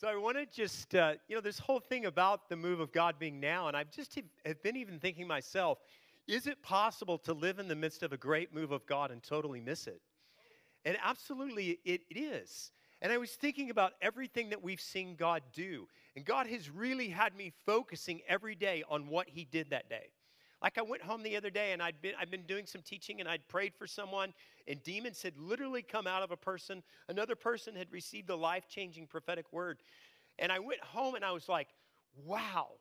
So I want to just, uh, you know, this whole thing about the move of God being now, and I've just have been even thinking myself, is it possible to live in the midst of a great move of God and totally miss it? And absolutely it, it is. And I was thinking about everything that we've seen God do. And God has really had me focusing every day on what He did that day. Like I went home the other day and I'd been I've been doing some teaching and I'd prayed for someone and demons had literally come out of a person. Another person had received a life-changing prophetic word. And I went home and I was like, "Wow."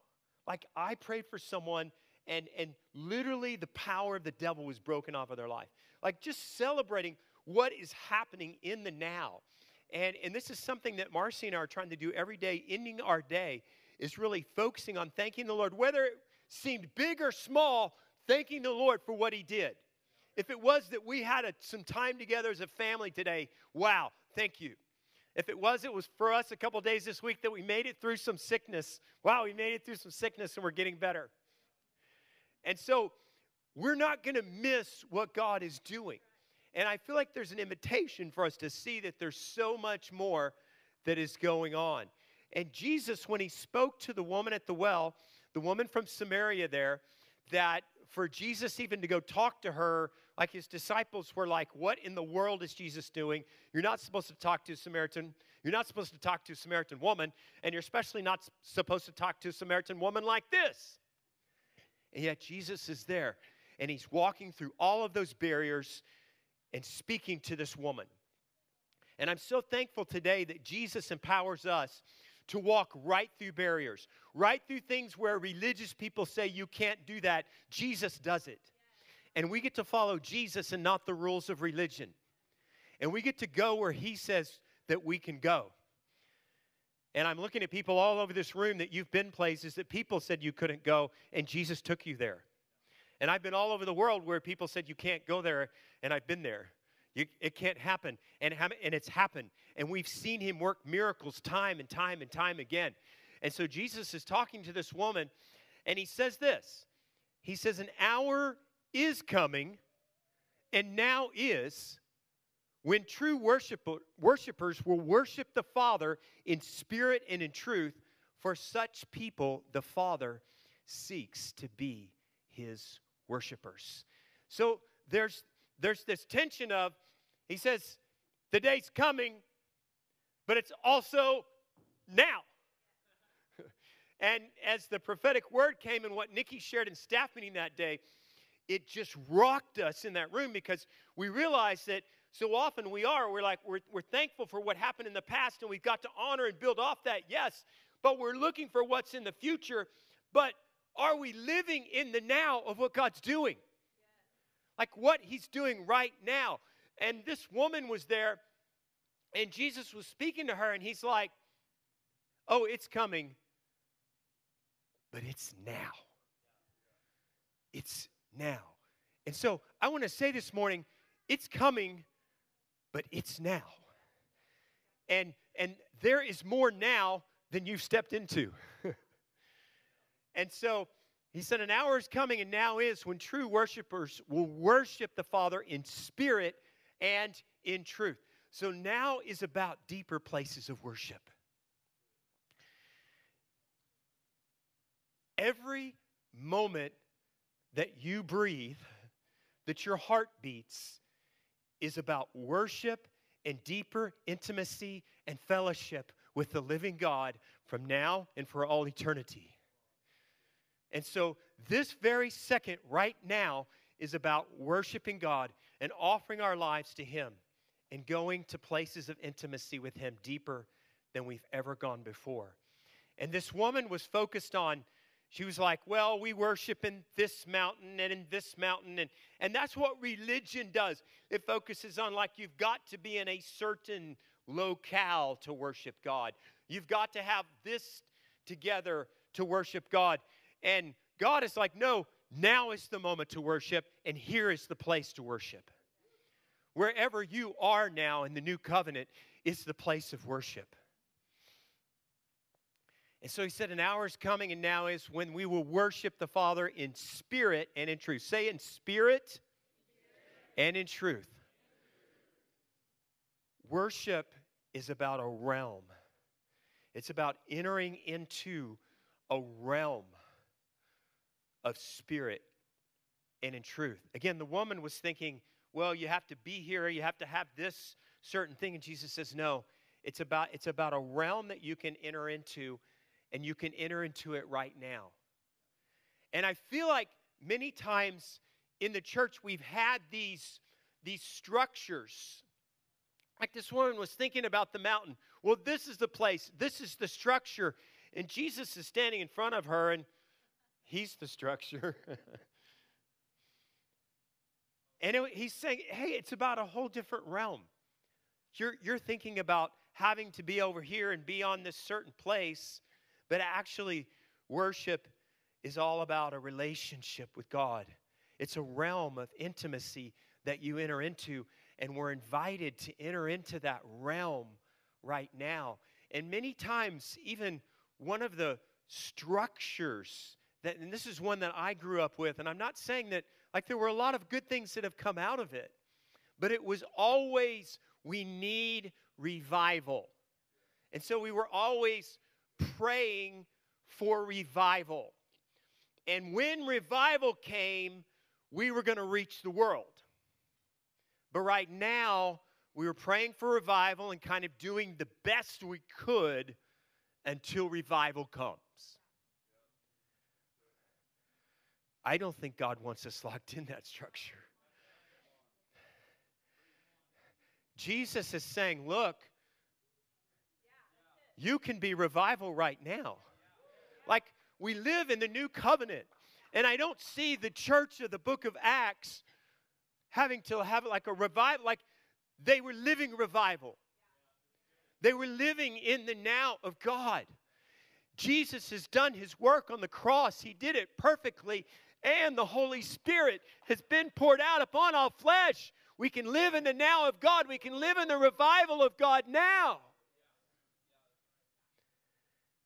Like I prayed for someone and and literally the power of the devil was broken off of their life. Like just celebrating what is happening in the now. And and this is something that Marcy and I are trying to do every day ending our day is really focusing on thanking the Lord whether seemed big or small, thanking the Lord for what He did. If it was that we had a, some time together as a family today, wow, thank you. If it was, it was for us a couple days this week that we made it through some sickness. Wow, we made it through some sickness and we're getting better. And so we're not going to miss what God is doing. And I feel like there's an invitation for us to see that there's so much more that is going on. And Jesus, when he spoke to the woman at the well, the woman from Samaria there, that for Jesus even to go talk to her, like his disciples were like, What in the world is Jesus doing? You're not supposed to talk to a Samaritan. You're not supposed to talk to a Samaritan woman, and you're especially not supposed to talk to a Samaritan woman like this. And yet Jesus is there, and he's walking through all of those barriers and speaking to this woman. And I'm so thankful today that Jesus empowers us to walk right through barriers, right through things where religious people say you can't do that. Jesus does it. And we get to follow Jesus and not the rules of religion. And we get to go where He says that we can go. And I'm looking at people all over this room that you've been places that people said you couldn't go, and Jesus took you there. And I've been all over the world where people said you can't go there, and I've been there. You, it can't happen. And, and it's happened. And we've seen him work miracles time and time and time again. And so Jesus is talking to this woman, and he says this He says, An hour is coming, and now is, when true worshiper, worshipers will worship the Father in spirit and in truth. For such people, the Father seeks to be his worshipers. So there's there's this tension of he says, the day's coming, but it's also now. and as the prophetic word came and what Nikki shared in staff meeting that day, it just rocked us in that room because we realized that so often we are, we're like, we're, we're thankful for what happened in the past and we've got to honor and build off that, yes, but we're looking for what's in the future. But are we living in the now of what God's doing? Like what He's doing right now. And this woman was there, and Jesus was speaking to her, and he's like, Oh, it's coming, but it's now. It's now. And so I want to say this morning, it's coming, but it's now. And and there is more now than you've stepped into. and so he said, An hour is coming, and now is when true worshipers will worship the Father in spirit and in truth. So now is about deeper places of worship. Every moment that you breathe, that your heart beats, is about worship and deeper intimacy and fellowship with the living God from now and for all eternity. And so, this very second, right now, is about worshiping God and offering our lives to Him and going to places of intimacy with Him deeper than we've ever gone before. And this woman was focused on, she was like, well, we worship in this mountain and in this mountain. And, and that's what religion does. It focuses on, like, you've got to be in a certain locale to worship God. You've got to have this together to worship God. And God is like, no, now is the moment to worship, and here is the place to worship. Wherever you are now in the new covenant is the place of worship. And so he said, An hour is coming, and now is when we will worship the Father in spirit and in truth. Say in spirit and in truth. Worship is about a realm, It's about entering into a realm of spirit and in truth. Again, the woman was thinking, well, you have to be here, you have to have this certain thing. And Jesus says, no, it's about, it's about a realm that you can enter into, and you can enter into it right now. And I feel like many times in the church we've had these, these structures. Like this woman was thinking about the mountain. Well, this is the place, this is the structure. And Jesus is standing in front of her, and he's the structure. and it, he's saying, hey, it's about a whole different realm. You're, you're thinking about having to be over here and be on this certain place, but actually, worship is all about a relationship with God. It's a realm of intimacy that you enter into, and we're invited to enter into that realm right now. And many times, even one of the structures that, and this is one that I grew up with, and I'm not saying that, like, there were a lot of good things that have come out of it, but it was always we need revival. And so we were always praying for revival. And when revival came, we were going to reach the world. But right now, we were praying for revival and kind of doing the best we could until revival comes. I don't think God wants us locked in that structure. Jesus is saying, look, you can be revival right now. Like we live in the new covenant. And I don't see the church of the book of Acts having to have like a revival, like they were living revival. They were living in the now of God. Jesus has done his work on the cross, he did it perfectly, and the Holy Spirit has been poured out upon all flesh. We can live in the now of God, we can live in the revival of God now.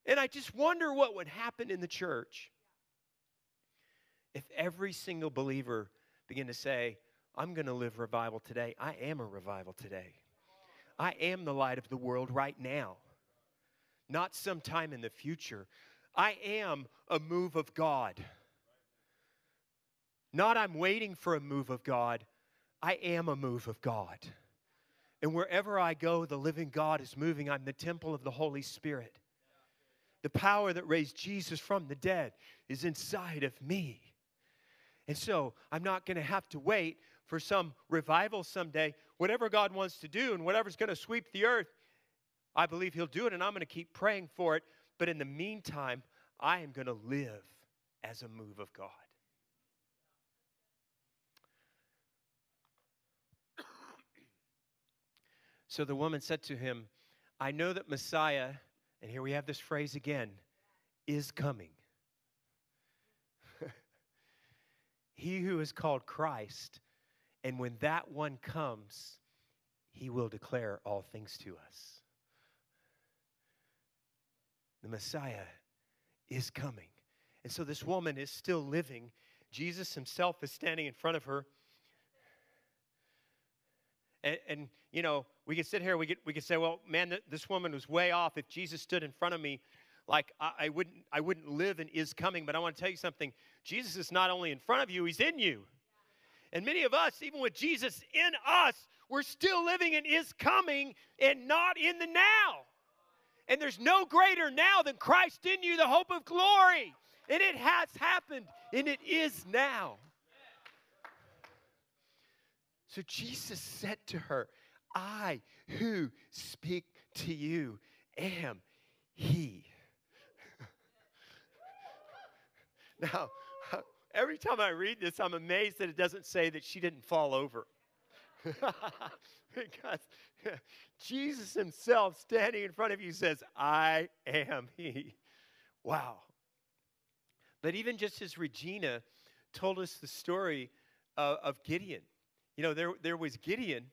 And I just wonder what would happen in the church if every single believer began to say, I'm going to live revival today. I am a revival today. I am the light of the world right now, not sometime in the future. I am a move of God. Not I'm waiting for a move of God. I am a move of God. And wherever I go, the living God is moving. I'm the temple of the Holy Spirit. The power that raised Jesus from the dead is inside of me. And so I'm not going to have to wait for some revival someday. Whatever God wants to do and whatever's going to sweep the earth, I believe He'll do it, and I'm going to keep praying for it. But in the meantime, I am going to live as a move of God. So the woman said to him, I know that Messiah, and here we have this phrase again, is coming. he who is called Christ. And when that one comes, he will declare all things to us. The Messiah is coming. And so this woman is still living. Jesus himself is standing in front of her. And, and you know, we could sit here, we could, we could say, well, man, this woman was way off. If Jesus stood in front of me, like I, I, wouldn't I wouldn't live and is coming. But I want to tell you something. Jesus is not only in front of you, he's in you. And many of us, even with Jesus in us, we're still living and is coming and not in the now. And there's no greater now than Christ in you, the hope of glory. And it has happened, and it is now. So Jesus said to her, I who speak to you am He. Now, every time I read this, I'm amazed that it doesn't say that she didn't fall over. because Jesus himself standing in front of you says, I am He. Wow. But even just as Regina told us the story of, of Gideon, you know, there, there was Gideon,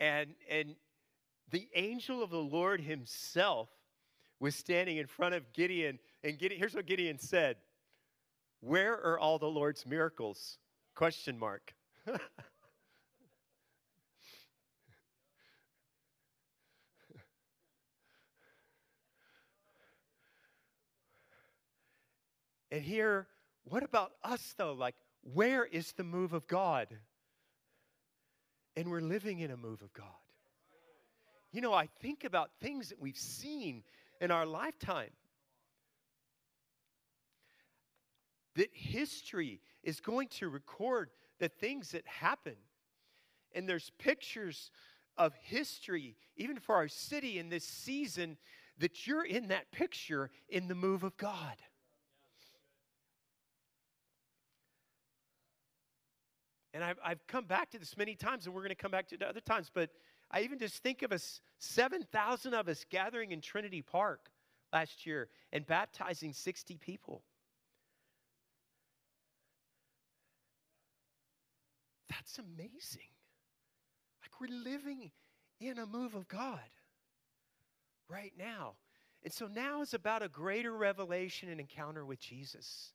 and, and the angel of the Lord himself was standing in front of Gideon. And Gideon, here's what Gideon said Where are all the Lord's miracles? Question mark. and here, what about us though? Like, where is the move of God? And we're living in a move of God. You know, I think about things that we've seen in our lifetime. That history is going to record the things that happen. And there's pictures of history, even for our city in this season, that you're in that picture in the move of God. And I've, I've come back to this many times, and we're going to come back to it other times, but I even just think of us 7,000 of us gathering in Trinity Park last year and baptizing 60 people. That's amazing. Like we're living in a move of God right now. And so now is about a greater revelation and encounter with Jesus.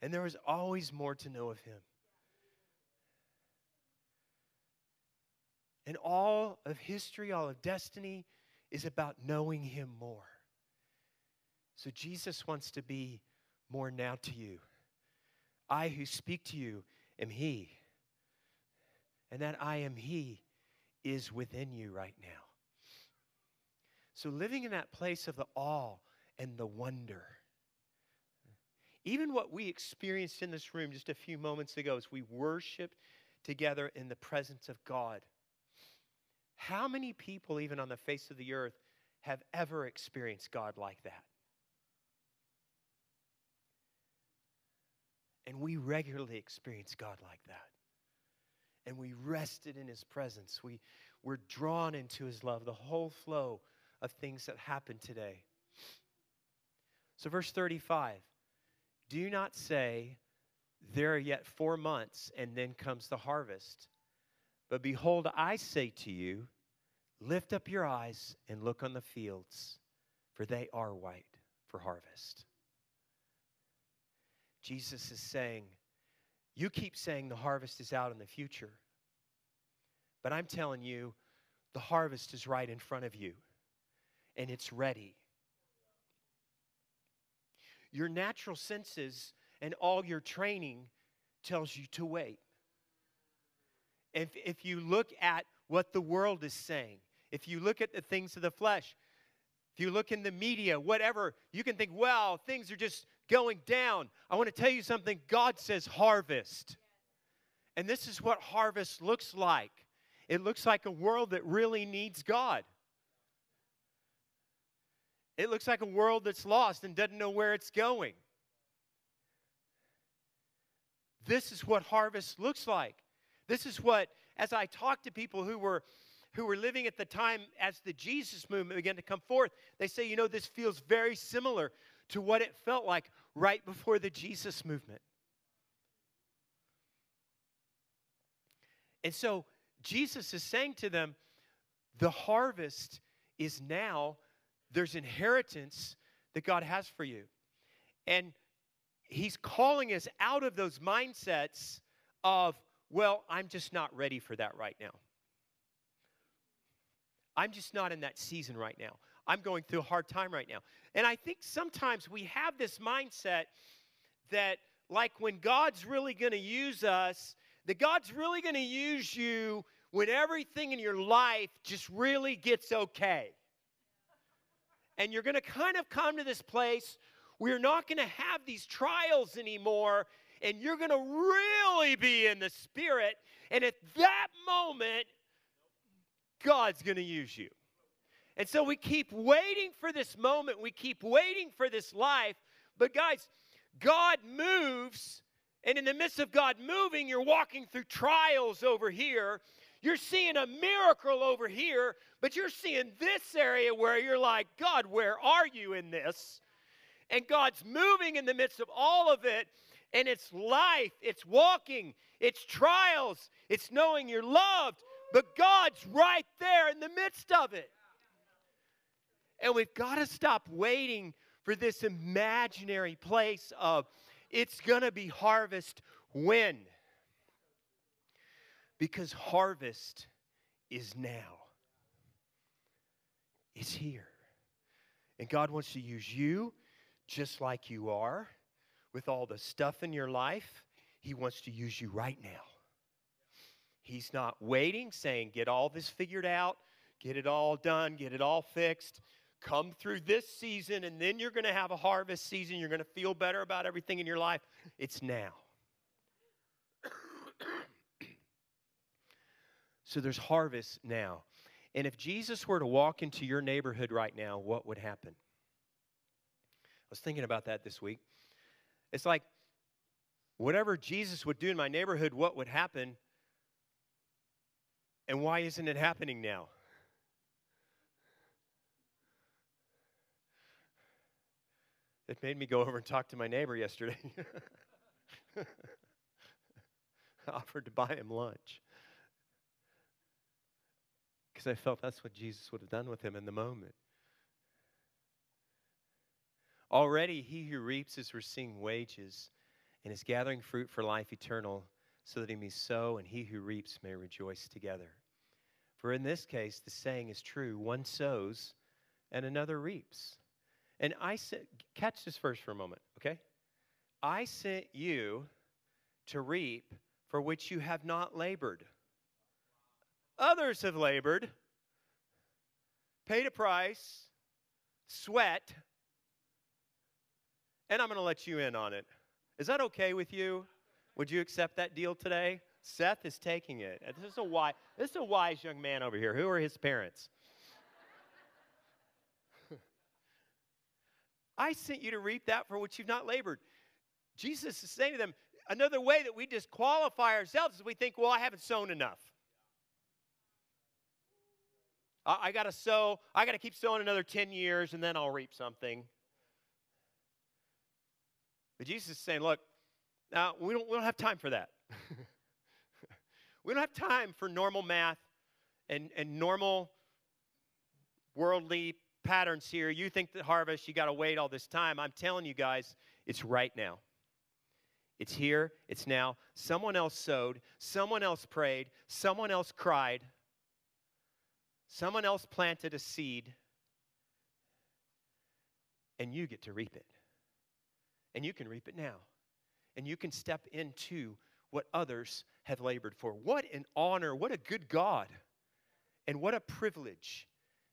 And there is always more to know of him. And all of history, all of destiny is about knowing him more. So Jesus wants to be more now to you. I who speak to you am he. And that I am he is within you right now. So living in that place of the awe and the wonder. Even what we experienced in this room just a few moments ago as we worshiped together in the presence of God. How many people, even on the face of the earth, have ever experienced God like that? And we regularly experience God like that. And we rested in His presence. We were drawn into His love, the whole flow of things that happened today. So, verse 35 Do not say, There are yet four months, and then comes the harvest. But behold, I say to you, lift up your eyes and look on the fields, for they are white for harvest. Jesus is saying, You keep saying the harvest is out in the future. But I'm telling you, the harvest is right in front of you, and it's ready. Your natural senses and all your training tells you to wait. If, if you look at what the world is saying, if you look at the things of the flesh, if you look in the media, whatever, you can think, well, things are just going down. I want to tell you something God says harvest. And this is what harvest looks like it looks like a world that really needs God. It looks like a world that's lost and doesn't know where it's going. This is what harvest looks like. This is what, as I talk to people who were who were living at the time as the Jesus movement began to come forth, they say, you know, this feels very similar to what it felt like right before the Jesus movement. And so Jesus is saying to them, the harvest is now, there's inheritance that God has for you. And he's calling us out of those mindsets of, well, I'm just not ready for that right now. I'm just not in that season right now. I'm going through a hard time right now. And I think sometimes we have this mindset that, like, when God's really going to use us, that God's really going to use you when everything in your life just really gets okay. And you're going to kind of come to this place where you're not going to have these trials anymore and you're going to really be in the spirit. And at that moment, God's going to use you. And so we keep waiting for this moment, we keep waiting for this life. But guys, God moves, and in the midst of God moving, you're walking through trials over here. You're seeing a miracle over here, but you're seeing this area where you're like, God, where are you in this? And God's moving in the midst of all of it, and it's life, it's walking, it's trials, it's knowing you're loved, but God's right there in the midst of it. And we've got to stop waiting for this imaginary place of it's going to be harvest when? Because harvest is now. It's here. And God wants to use you just like you are with all the stuff in your life, He wants to use you right now. He's not waiting, saying, Get all this figured out, get it all done, get it all fixed. Come through this season, and then you're going to have a harvest season. You're going to feel better about everything in your life. It's now. so there's harvest now. And if Jesus were to walk into your neighborhood right now, what would happen? I was thinking about that this week. It's like whatever Jesus would do in my neighborhood, what would happen? And why isn't it happening now? It made me go over and talk to my neighbor yesterday. I offered to buy him lunch because I felt that's what Jesus would have done with him in the moment. Already, he who reaps is receiving wages and is gathering fruit for life eternal, so that he may sow and he who reaps may rejoice together. For in this case, the saying is true one sows and another reaps. And I sent, catch this verse for a moment, okay? I sent you to reap for which you have not labored. Others have labored, paid a price, sweat, and I'm going to let you in on it. Is that okay with you? Would you accept that deal today? Seth is taking it. This is a wise, this is a wise young man over here. Who are his parents? I sent you to reap that for which you've not labored. Jesus is saying to them, another way that we disqualify ourselves is we think, well, I haven't sown enough. I, I got to sow, I got to keep sowing another 10 years and then I'll reap something. But Jesus is saying, look, now we don't, we don't have time for that. we don't have time for normal math and, and normal worldly patterns here. You think the harvest, you got to wait all this time. I'm telling you guys, it's right now. It's here, it's now. Someone else sowed, someone else prayed, someone else cried, someone else planted a seed, and you get to reap it. And you can reap it now. And you can step into what others have labored for. What an honor, what a good God, and what a privilege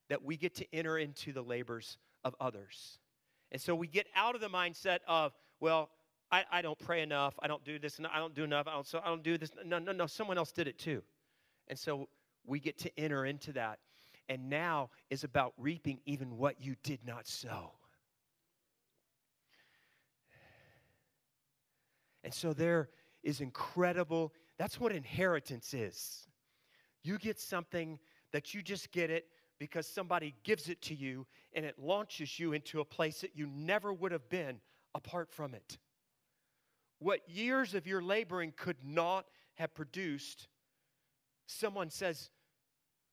that we get to enter into the labors of others. And so we get out of the mindset of, well, I, I don't pray enough, I don't do this, and I don't do enough, I don't, so I don't do this. No, no, no, someone else did it too. And so we get to enter into that. And now is about reaping even what you did not sow. And so there is incredible, that's what inheritance is. You get something that you just get it because somebody gives it to you and it launches you into a place that you never would have been apart from it. What years of your laboring could not have produced, someone says,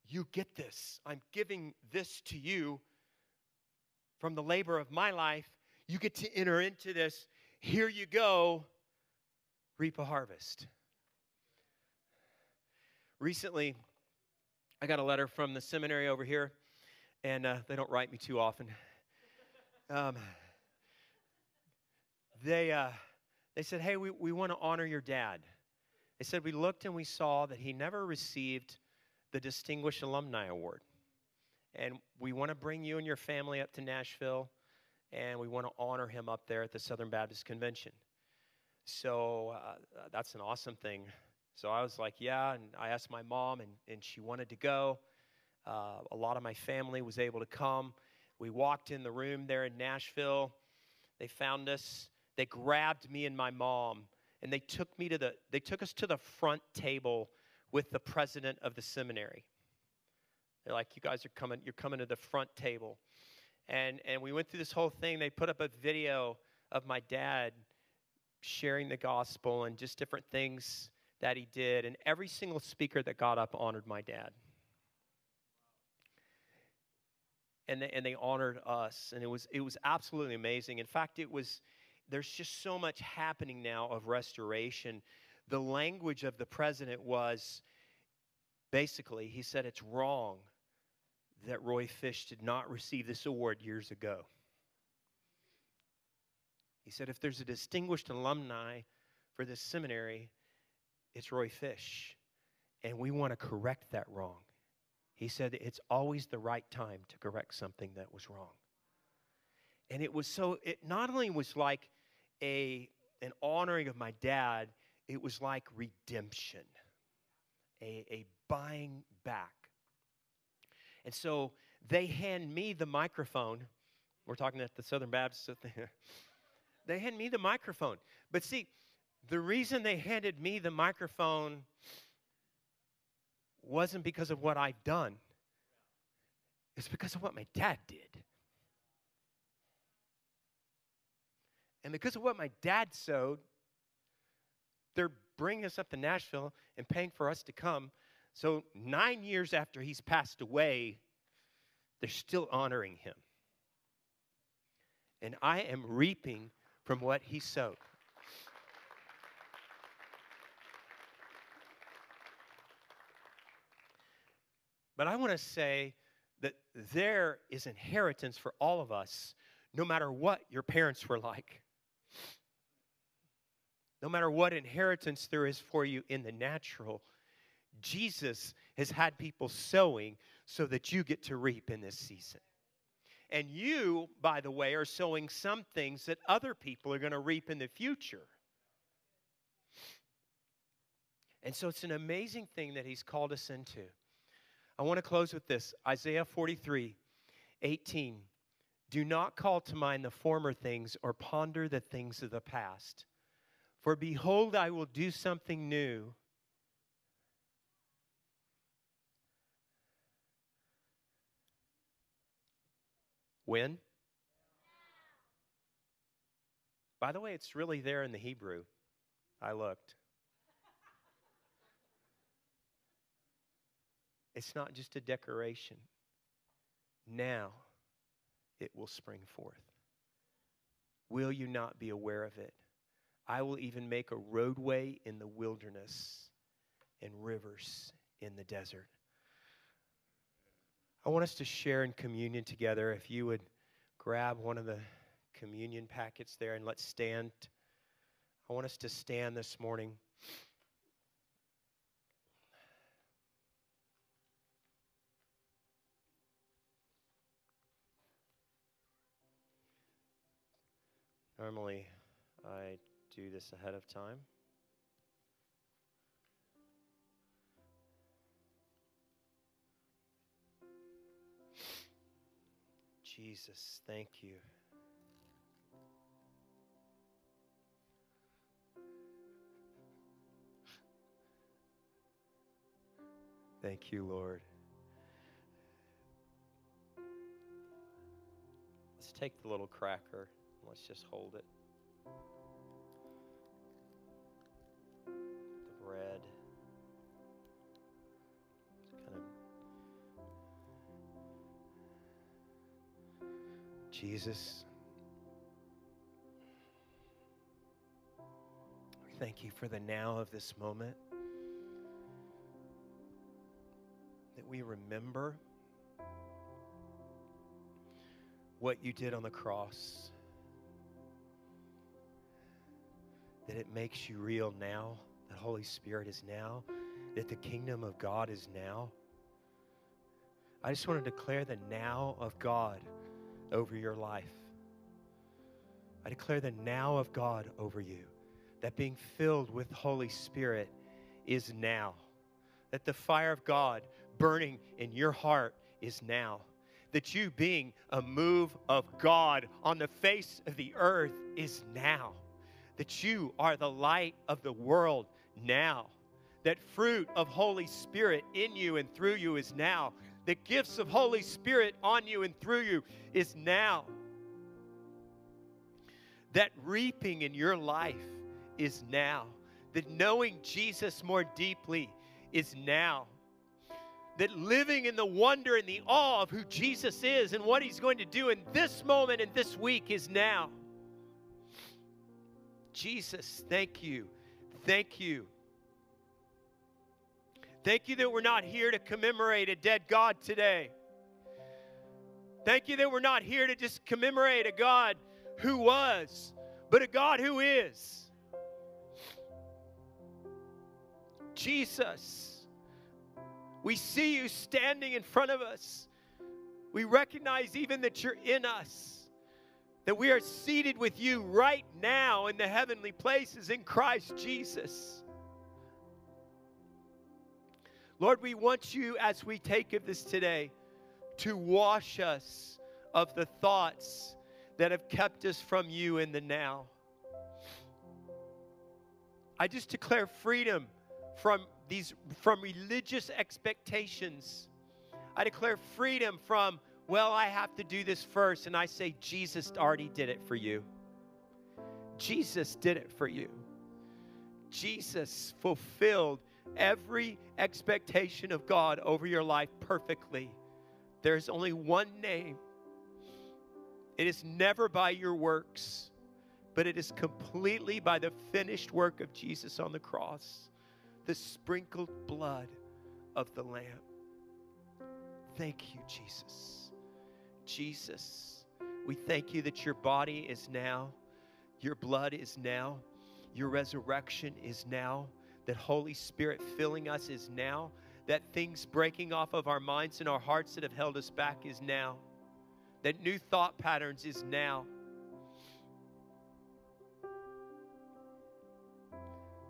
You get this. I'm giving this to you from the labor of my life. You get to enter into this. Here you go. Reap a harvest. Recently, I got a letter from the seminary over here, and uh, they don't write me too often. Um, they, uh, they said, Hey, we, we want to honor your dad. They said, We looked and we saw that he never received the Distinguished Alumni Award. And we want to bring you and your family up to Nashville, and we want to honor him up there at the Southern Baptist Convention. So uh, that's an awesome thing so I was like, yeah. And I asked my mom, and, and she wanted to go. Uh, a lot of my family was able to come. We walked in the room there in Nashville. They found us. They grabbed me and my mom, and they took me to the. They took us to the front table with the president of the seminary. They're like, "You guys are coming. You're coming to the front table," and and we went through this whole thing. They put up a video of my dad sharing the gospel and just different things that he did, and every single speaker that got up honored my dad. And they, and they honored us, and it was, it was absolutely amazing. In fact, it was, there's just so much happening now of restoration. The language of the president was basically, he said it's wrong that Roy Fish did not receive this award years ago. He said, if there's a distinguished alumni for this seminary, it's Roy Fish. And we want to correct that wrong. He said, it's always the right time to correct something that was wrong. And it was so, it not only was like a, an honoring of my dad, it was like redemption, a, a buying back. And so they hand me the microphone. We're talking at the Southern Baptist. they hand me the microphone. But see, the reason they handed me the microphone wasn't because of what I've done, it's because of what my dad did. And because of what my dad sowed, they're bringing us up to Nashville and paying for us to come. So, nine years after he's passed away, they're still honoring him. And I am reaping from what he sowed. But I want to say that there is inheritance for all of us, no matter what your parents were like. No matter what inheritance there is for you in the natural, Jesus has had people sowing so that you get to reap in this season. And you, by the way, are sowing some things that other people are going to reap in the future. And so it's an amazing thing that he's called us into. I want to close with this Isaiah 43 18. Do not call to mind the former things or ponder the things of the past. For behold, I will do something new. When? By the way, it's really there in the Hebrew. I looked. It's not just a decoration. Now it will spring forth. Will you not be aware of it? I will even make a roadway in the wilderness and rivers in the desert. I want us to share in communion together. If you would grab one of the communion packets there and let's stand. I want us to stand this morning. Normally, I do this ahead of time. Jesus, thank you. Thank you, Lord. Let's take the little cracker. Let's just hold it. The bread. Jesus. We thank you for the now of this moment. That we remember what you did on the cross. that it makes you real now, that Holy Spirit is now, that the kingdom of God is now. I just want to declare the now of God over your life. I declare the now of God over you. That being filled with Holy Spirit is now. That the fire of God burning in your heart is now. That you being a move of God on the face of the earth is now that you are the light of the world now. That fruit of Holy Spirit in you and through you is now. The gifts of Holy Spirit on you and through you is now. That reaping in your life is now. That knowing Jesus more deeply is now. That living in the wonder and the awe of who Jesus is and what he's going to do in this moment and this week is now. Jesus, thank you. Thank you. Thank you that we're not here to commemorate a dead God today. Thank you that we're not here to just commemorate a God who was, but a God who is. Jesus, we see you standing in front of us. We recognize even that you're in us, that we are seated with you right now in the heavenly places in Christ Jesus. Lord, we want you as we take of this today to wash us of the thoughts that have kept us from you in the now. I just declare freedom from these from religious expectations. I declare freedom from well, I have to do this first and I say Jesus already did it for you. Jesus did it for you. Jesus fulfilled every expectation of God over your life perfectly. There's only one name. It is never by your works, but it is completely by the finished work of Jesus on the cross, the sprinkled blood of the Lamb. Thank you, Jesus. Jesus, we thank you that your body is now, your blood is now, your resurrection is now that Holy Spirit filling us is now, that things breaking off of our minds and our hearts that have held us back is now, that new thought patterns is now.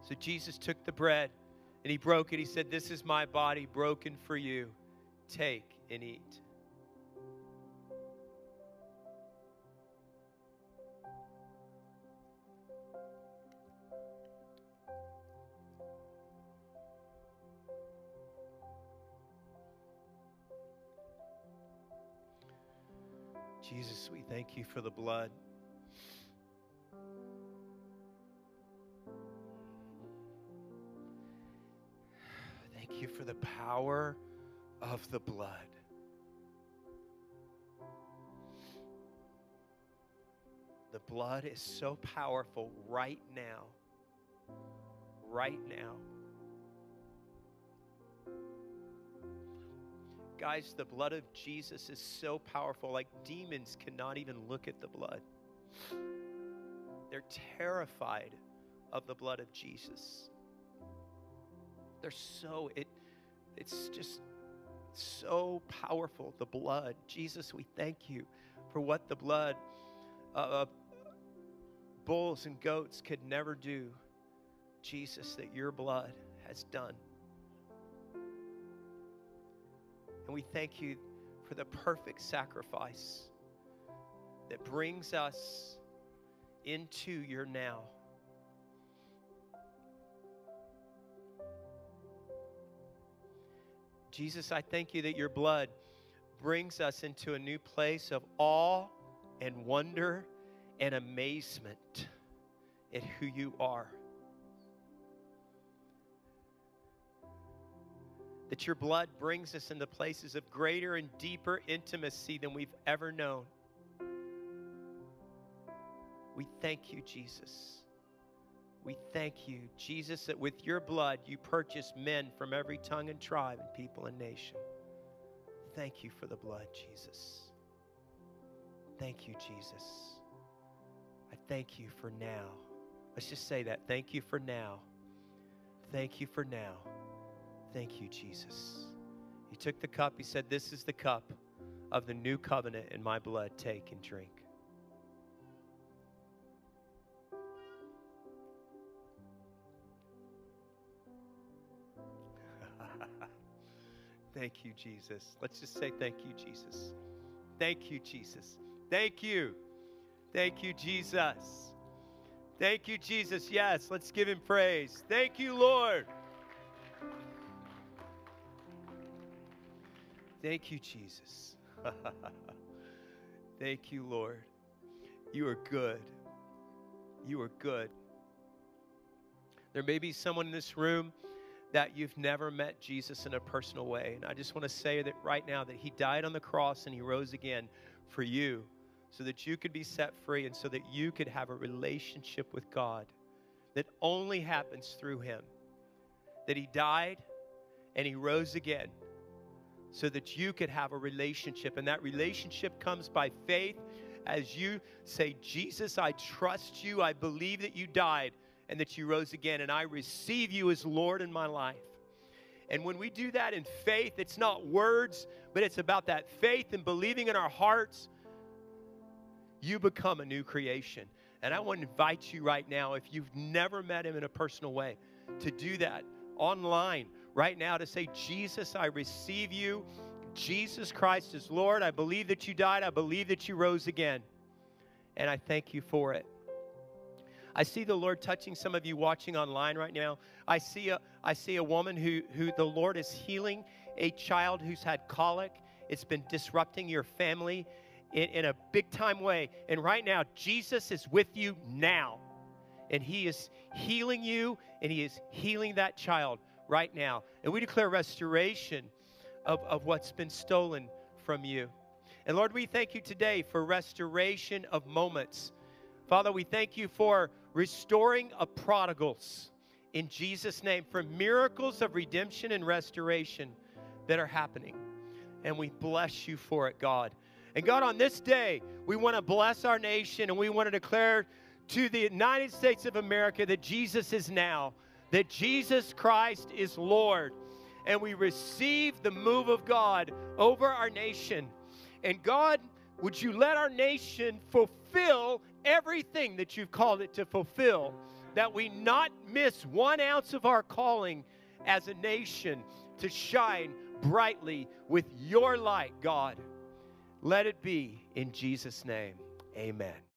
So Jesus took the bread and he broke it. He said, This is my body broken for you. Take and eat. Jesus, we thank you for the blood. Thank you for the power of the blood. The blood is so powerful right now. Right now. Guys, the blood of Jesus is so powerful, like demons cannot even look at the blood. They're terrified of the blood of Jesus. They're so, it, it's just so powerful, the blood. Jesus, we thank you for what the blood of bulls and goats could never do. Jesus, that your blood has done. We thank you for the perfect sacrifice that brings us into your now. Jesus, I thank you that your blood brings us into a new place of awe and wonder and amazement at who you are. That your blood brings us into places of greater and deeper intimacy than we've ever known. We thank you, Jesus. We thank you, Jesus, that with your blood you purchased men from every tongue and tribe and people and nation. Thank you for the blood, Jesus. Thank you, Jesus. I thank you for now. Let's just say that. Thank you for now. Thank you for now. Thank you, Jesus. He took the cup. He said, This is the cup of the new covenant in my blood. Take and drink. thank you, Jesus. Let's just say, Thank you, Jesus. Thank you, Jesus. Thank you. Thank you, Jesus. Thank you, Jesus. Yes, let's give him praise. Thank you, Lord. Thank you, Jesus. Thank you, Lord. You are good. You are good. There may be someone in this room that you've never met Jesus in a personal way. And I just want to say that right now that he died on the cross and he rose again for you so that you could be set free and so that you could have a relationship with God that only happens through him. That he died and he rose again so that you could have a relationship. And that relationship comes by faith as you say, Jesus, I trust you. I believe that you died and that you rose again, and I receive you as Lord in my life. And when we do that in faith, it's not words, but it's about that faith and believing in our hearts, you become a new creation. And I want to invite you right now, if you've never met him in a personal way, to do that online right now to say, Jesus, I receive you. Jesus Christ is Lord. I believe that you died. I believe that you rose again. And I thank you for it. I see the Lord touching some of you watching online right now. I see a, I see a woman who, who the Lord is healing, a child who's had colic. It's been disrupting your family in, in a big time way. And right now, Jesus is with you now. And He is healing you, and He is healing that child right now. And we declare restoration of, of what's been stolen from you. And Lord, we thank you today for restoration of moments. Father, we thank you for restoring of prodigals in Jesus' name, for miracles of redemption and restoration that are happening. And we bless you for it, God. And God, on this day, we want to bless our nation and we want to declare to the United States of America that Jesus is now, that Jesus Christ is Lord. And we receive the move of God over our nation. And God, would you let our nation fulfill everything that you've called it to fulfill, that we not miss one ounce of our calling as a nation to shine brightly with your light, God. Let it be in Jesus' name. Amen.